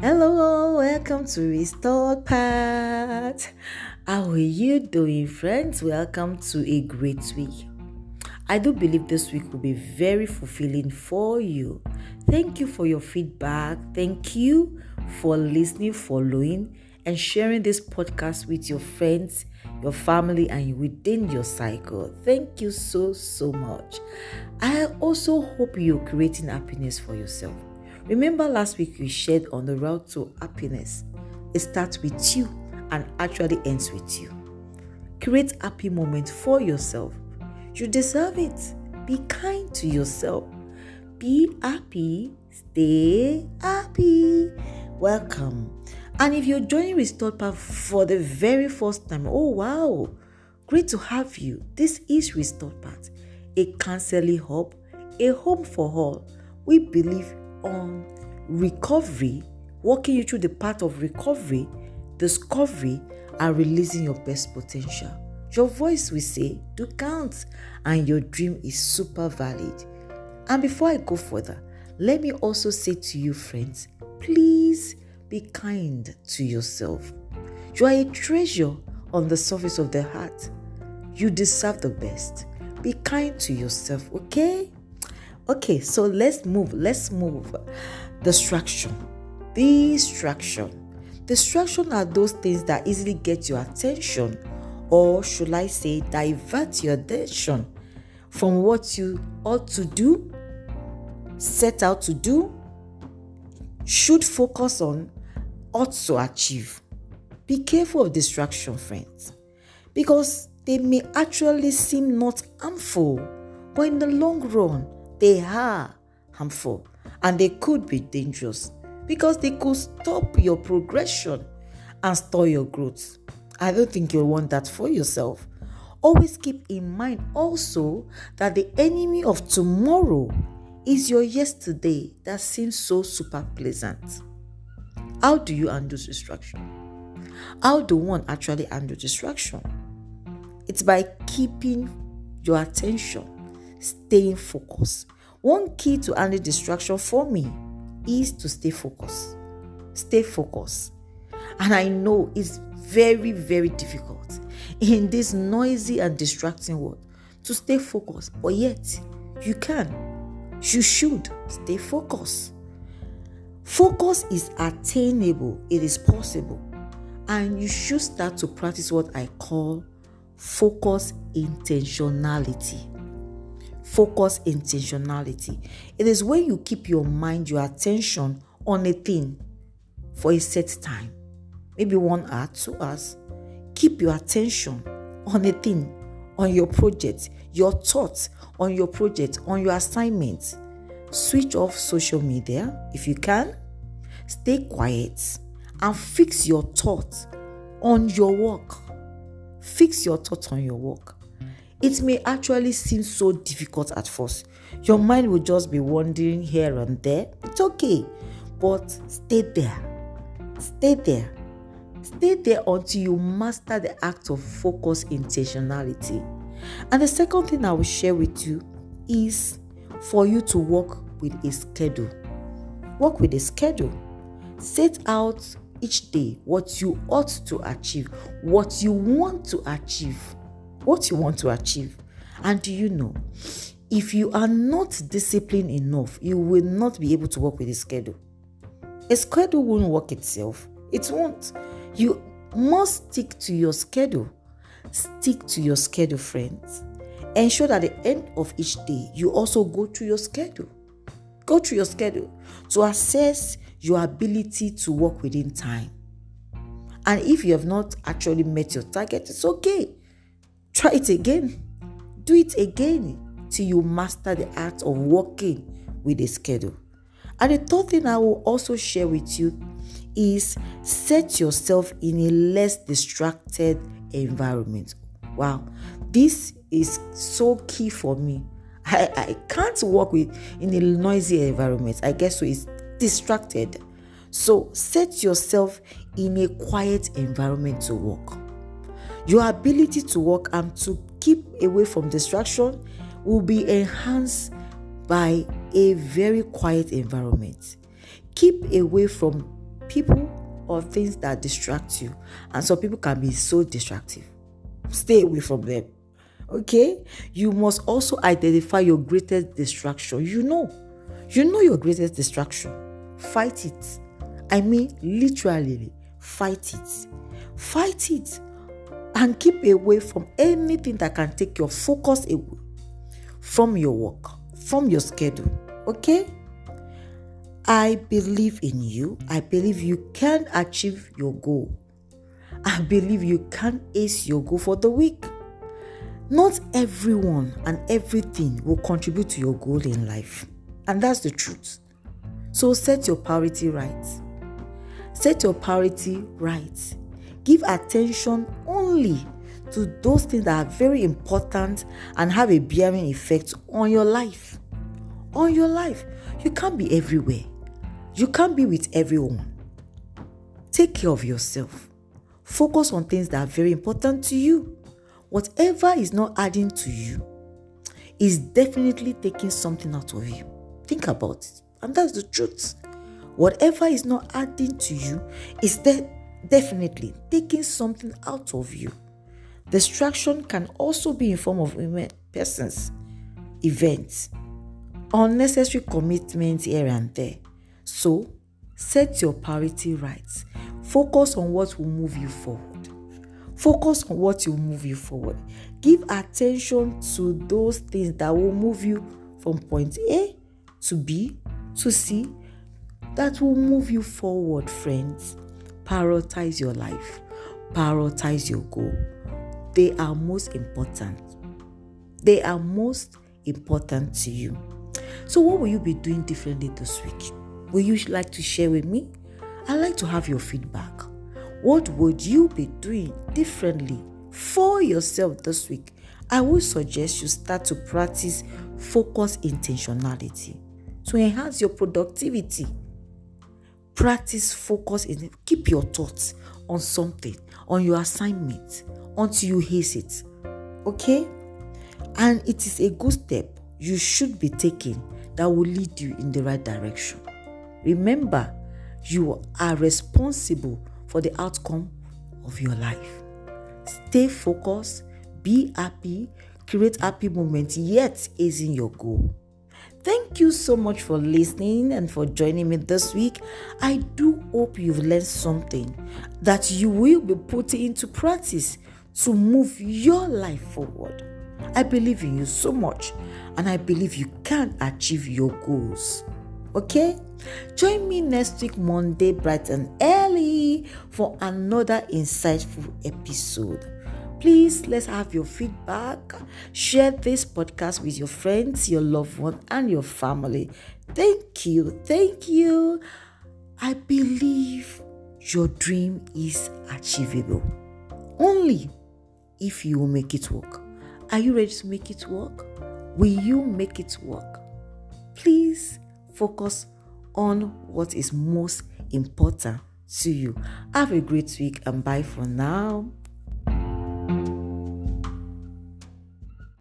Hello, welcome to Restored Path. How are you doing, friends? Welcome to a great week. I do believe this week will be very fulfilling for you. Thank you for your feedback. Thank you for listening, following, and sharing this podcast with your friends, your family, and within your cycle. Thank you so, so much. I also hope you're creating happiness for yourself. Remember last week we shared on the route to happiness. It starts with you and actually ends with you. Create happy moments for yourself. You deserve it. Be kind to yourself. Be happy. Stay happy. Welcome. And if you're joining Restored Path for the very first time, oh wow, great to have you. This is Restored Path, a counseling hub, a home for all. We believe on recovery, walking you through the path of recovery, discovery, and releasing your best potential. Your voice will say, Do count, and your dream is super valid. And before I go further, let me also say to you, friends, please be kind to yourself. You are a treasure on the surface of the heart. You deserve the best. Be kind to yourself, okay? Okay, so let's move. Let's move. Distraction. Distraction. Distraction are those things that easily get your attention, or should I say, divert your attention from what you ought to do, set out to do, should focus on, ought to achieve. Be careful of distraction, friends, because they may actually seem not harmful, but in the long run, they are harmful and they could be dangerous because they could stop your progression and stall your growth. I don't think you'll want that for yourself. Always keep in mind also that the enemy of tomorrow is your yesterday that seems so super pleasant. How do you undo distraction? How do one actually undo distraction? It's by keeping your attention staying focused. One key to handle distraction for me is to stay focused. Stay focused. And I know it's very, very difficult in this noisy and distracting world to stay focused, but yet you can. You should stay focused. Focus is attainable, it is possible, and you should start to practice what I call focus intentionality focus intentionality. It is when you keep your mind, your attention on a thing for a set time, maybe one hour, two hours. Keep your attention on a thing, on your project, your thoughts on your project, on your assignments. Switch off social media if you can. Stay quiet and fix your thoughts on your work. Fix your thoughts on your work. It may actually seem so difficult at first. Your mind will just be wandering here and there. It's okay, but stay there. Stay there. Stay there until you master the act of focus intentionality. And the second thing I will share with you is for you to work with a schedule. Work with a schedule. Set out each day what you ought to achieve, what you want to achieve what you want to achieve. And do you know, if you are not disciplined enough, you will not be able to work with a schedule. A schedule won't work itself. It won't. You must stick to your schedule. Stick to your schedule, friends. Ensure that at the end of each day, you also go through your schedule. Go through your schedule to assess your ability to work within time. And if you have not actually met your target, it's okay. Try it again. Do it again till you master the art of working with a schedule. And the third thing I will also share with you is set yourself in a less distracted environment. Wow, this is so key for me. I, I can't work with in a noisy environment. I guess so it's distracted. So set yourself in a quiet environment to work. Your ability to work and to keep away from distraction will be enhanced by a very quiet environment. Keep away from people or things that distract you. And some people can be so distractive. Stay away from them. Okay? You must also identify your greatest distraction. You know, you know your greatest distraction. Fight it. I mean, literally, fight it. Fight it. And keep away from anything that can take your focus away from your work, from your schedule. Okay? I believe in you. I believe you can achieve your goal. I believe you can ace your goal for the week. Not everyone and everything will contribute to your goal in life. And that's the truth. So set your priority right. Set your priority right. Give attention only to those things that are very important and have a bearing effect on your life. On your life. You can't be everywhere. You can't be with everyone. Take care of yourself. Focus on things that are very important to you. Whatever is not adding to you is definitely taking something out of you. Think about it. And that's the truth. Whatever is not adding to you is de- definitely taking something out of you. Distraction can also be in form of persons, events, unnecessary commitments here and there. So, set your priority right. Focus on what will move you forward. Focus on what will move you forward. Give attention to those things that will move you from point A to B to C that will move you forward, friends. Prioritize your life, prioritize your goal. They are most important. They are most important to you. So, what will you be doing differently this week? Will you like to share with me? I'd like to have your feedback. What would you be doing differently for yourself this week? I would suggest you start to practice focus intentionality to enhance your productivity. Practice focus in keep your thoughts on something, on your assignment until you haste it. Okay? And it is a good step you should be taking that will lead you in the right direction. Remember, you are responsible for the outcome of your life. Stay focused, be happy, create happy moments, yet is in your goal. Thank you so much for listening and for joining me this week. I do hope you've learned something that you will be putting into practice to move your life forward. I believe in you so much and I believe you can achieve your goals. Okay? Join me next week, Monday, bright and early, for another insightful episode. Please let's have your feedback. Share this podcast with your friends, your loved one, and your family. Thank you. Thank you. I believe your dream is achievable only if you will make it work. Are you ready to make it work? Will you make it work? Please focus on what is most important to you. Have a great week and bye for now.